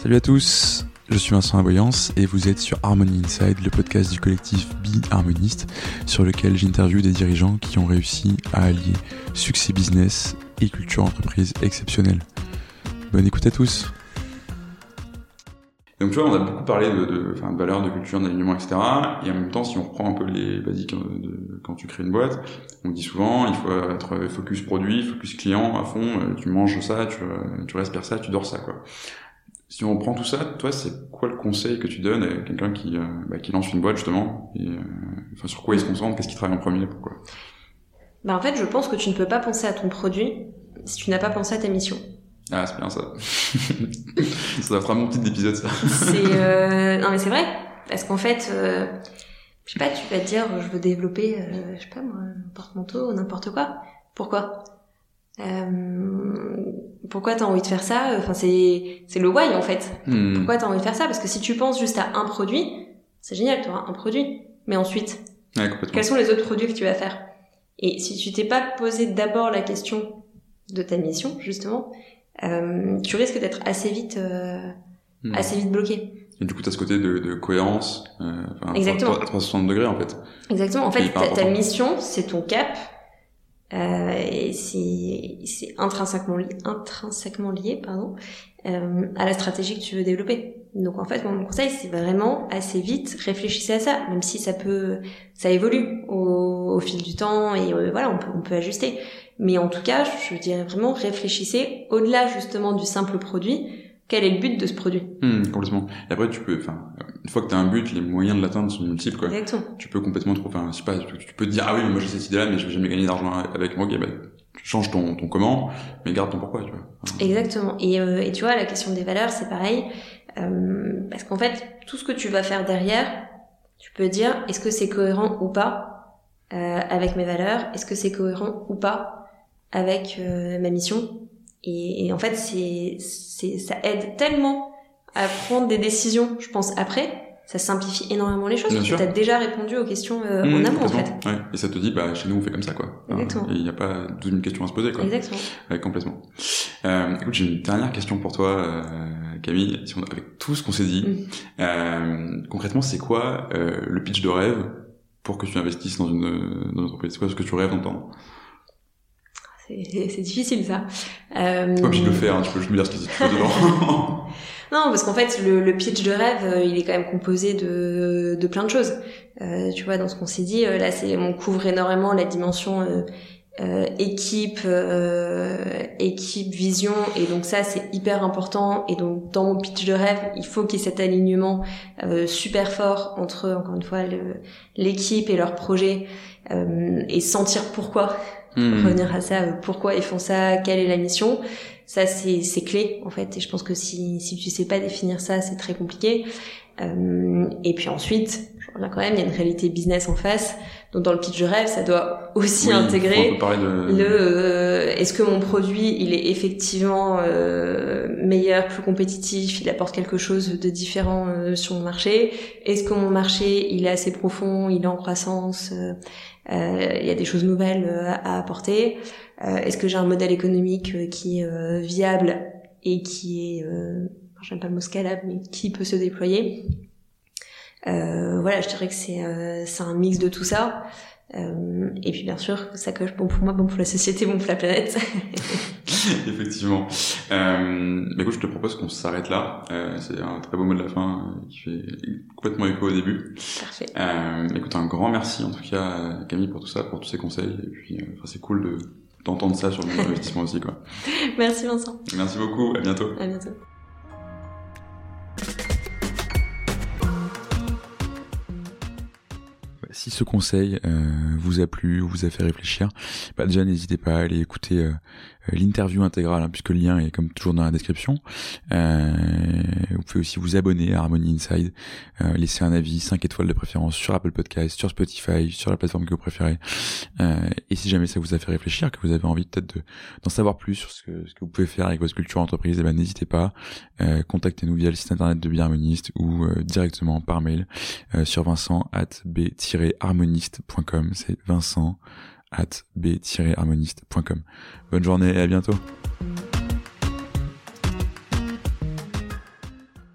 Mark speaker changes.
Speaker 1: Salut à tous, je suis Vincent Aboyance et vous êtes sur Harmony Inside, le podcast du collectif Be Harmoniste, sur lequel j'interviewe des dirigeants qui ont réussi à allier succès business et culture entreprise exceptionnelle. Bonne écoute à tous. Donc tu vois, on a beaucoup parlé de, de, de valeurs, de culture, d'alignement, etc. Et en même temps, si on reprend un peu les basiques de, de, quand tu crées une boîte, on dit souvent, il faut être focus produit, focus client à fond. Euh, tu manges ça, tu, tu respires ça, tu dors ça, quoi. Si on reprend tout ça, toi, c'est quoi le conseil que tu donnes à quelqu'un qui, euh, bah, qui lance une boîte justement et, euh, enfin, Sur quoi il se concentre Qu'est-ce qu'il travaille en premier Pourquoi?
Speaker 2: Bah En fait, je pense que tu ne peux pas penser à ton produit si tu n'as pas pensé à ta mission.
Speaker 1: Ah, c'est bien ça. ça doit être un bon titre d'épisode, ça.
Speaker 2: c'est euh... non mais c'est vrai parce qu'en fait, euh... je sais pas, tu vas te dire, je veux développer, euh, je sais pas moi, un porte-manteau ou n'importe quoi. Pourquoi? Euh, pourquoi t'as envie de faire ça Enfin, c'est c'est le why en fait. Hmm. Pourquoi t'as envie de faire ça? Parce que si tu penses juste à un produit, c'est génial, tu auras un produit. Mais ensuite, quels sont les autres produits que tu vas faire? Et si tu t'es pas posé d'abord la question de ta mission, justement, euh, tu risques d'être assez vite, euh, hmm. assez vite bloqué.
Speaker 1: Et du coup, tu as ce côté de, de cohérence, euh,
Speaker 2: Exactement.
Speaker 1: à 360 degrés en fait.
Speaker 2: Exactement. En fait, ta, ta mission, c'est ton cap, euh, et c'est, intrinsèquement, li intrinsèquement lié pardon, euh, à la stratégie que tu veux développer. Donc en fait, mon conseil, c'est vraiment assez vite réfléchissez à ça, même si ça peut, ça évolue au, au fil du temps et euh, voilà, on peut, on peut ajuster. Mais en tout cas, je dirais vraiment réfléchissez au-delà justement du simple produit quel est le but de ce produit?
Speaker 1: Hmm, Complètement. Et après, tu peux, enfin, une fois que tu as un but, les moyens de l'atteindre sont multiples, quoi.
Speaker 2: Exactement.
Speaker 1: Tu peux complètement trop, enfin, je sais pas, tu, peux te dire, ah oui, moi j'ai cette idée-là, mais je vais jamais gagner d'argent avec moi. Ok, bah, tu changes ton, ton comment, mais garde ton pourquoi, tu vois.
Speaker 2: Exactement. Et, euh, et tu vois, la question des valeurs, c'est pareil, euh, parce qu'en fait, tout ce que tu vas faire derrière, tu peux dire, est-ce que c'est cohérent ou pas euh, avec mes valeurs? Est-ce que c'est cohérent ou pas avec euh, ma mission? Et, et en fait, c'est, c'est, ça aide tellement à prendre des décisions, je pense, après. Ça simplifie énormément les choses. Tu as déjà répondu aux questions euh, mmh, en amont, en fait.
Speaker 1: Ouais. Et ça te dit, bah, chez nous, on fait comme ça, quoi.
Speaker 2: Exactement.
Speaker 1: Il n'y a pas 12 000 questions à se poser, quoi.
Speaker 2: Exactement.
Speaker 1: Ouais, complètement. Euh, écoute, j'ai une dernière question pour toi, euh, Camille. Si on, avec tout ce qu'on s'est dit, mmh. euh, concrètement, c'est quoi euh, le pitch de rêve pour que tu investisses dans une, dans une entreprise? C'est quoi ce que tu rêves d'entendre?
Speaker 2: c'est difficile ça.
Speaker 1: Euh... Pas obligé de le faire, hein, tu peux juste me dire ce que tu veux dedans.
Speaker 2: non, parce qu'en fait, le, le, pitch de rêve, euh, il est quand même composé de, de plein de choses. Euh, tu vois, dans ce qu'on s'est dit, euh, là, c'est on couvre énormément la dimension euh, euh équipe, équipe, vision, et donc ça, c'est hyper important. Et donc, dans mon pitch de rêve, il faut qu'il y ait cet alignement super fort entre, encore une fois, l'équipe et leur projet, et sentir pourquoi Hmm. revenir à ça, euh, pourquoi ils font ça, quelle est la mission. Ça, c'est, c'est clé, en fait. Et je pense que si, si tu sais pas définir ça, c'est très compliqué. Euh, et puis ensuite, là quand même, il y a une réalité business en face. Donc dans le pitch de rêve, ça doit aussi intégrer
Speaker 1: de...
Speaker 2: le euh, est-ce que mon produit il est effectivement euh, meilleur, plus compétitif, il apporte quelque chose de différent euh, sur mon marché? Est-ce que mon marché il est assez profond, il est en croissance, il y a des choses nouvelles à apporter? est-ce que j'ai un modèle économique qui est viable et qui est j'aime pas le mot scalable, mais qui peut se déployer? Euh, voilà, je dirais que c'est euh, c'est un mix de tout ça. Euh, et puis bien sûr, ça coche bon pour moi, bon pour la société, bon pour la planète.
Speaker 1: Effectivement. Euh, bah écoute, je te propose qu'on s'arrête là. Euh, c'est un très beau mot de la fin euh, qui fait complètement écho au début.
Speaker 2: Parfait.
Speaker 1: Écoute, un grand merci en tout cas Camille pour tout ça, pour tous ces conseils. Et puis, enfin, c'est cool de d'entendre ça sur l'investissement aussi, quoi.
Speaker 2: Merci Vincent.
Speaker 1: Merci beaucoup. À bientôt.
Speaker 2: À bientôt.
Speaker 1: Si ce conseil euh, vous a plu, vous a fait réfléchir, bah déjà n'hésitez pas à aller écouter euh, euh, l'interview intégrale, hein, puisque le lien est comme toujours dans la description. Euh, vous pouvez aussi vous abonner à Harmony Inside, euh, laisser un avis 5 étoiles de préférence sur Apple Podcast, sur Spotify, sur la plateforme que vous préférez. et si jamais ça vous a fait réfléchir, que vous avez envie peut-être d'en savoir plus sur ce que, ce que vous pouvez faire avec votre culture entreprise, eh ben n'hésitez pas. Contactez-nous via le site internet de Biharmoniste ou directement par mail sur vincent at b-harmoniste.com. C'est Vincent at b-harmoniste.com. Bonne journée et à bientôt.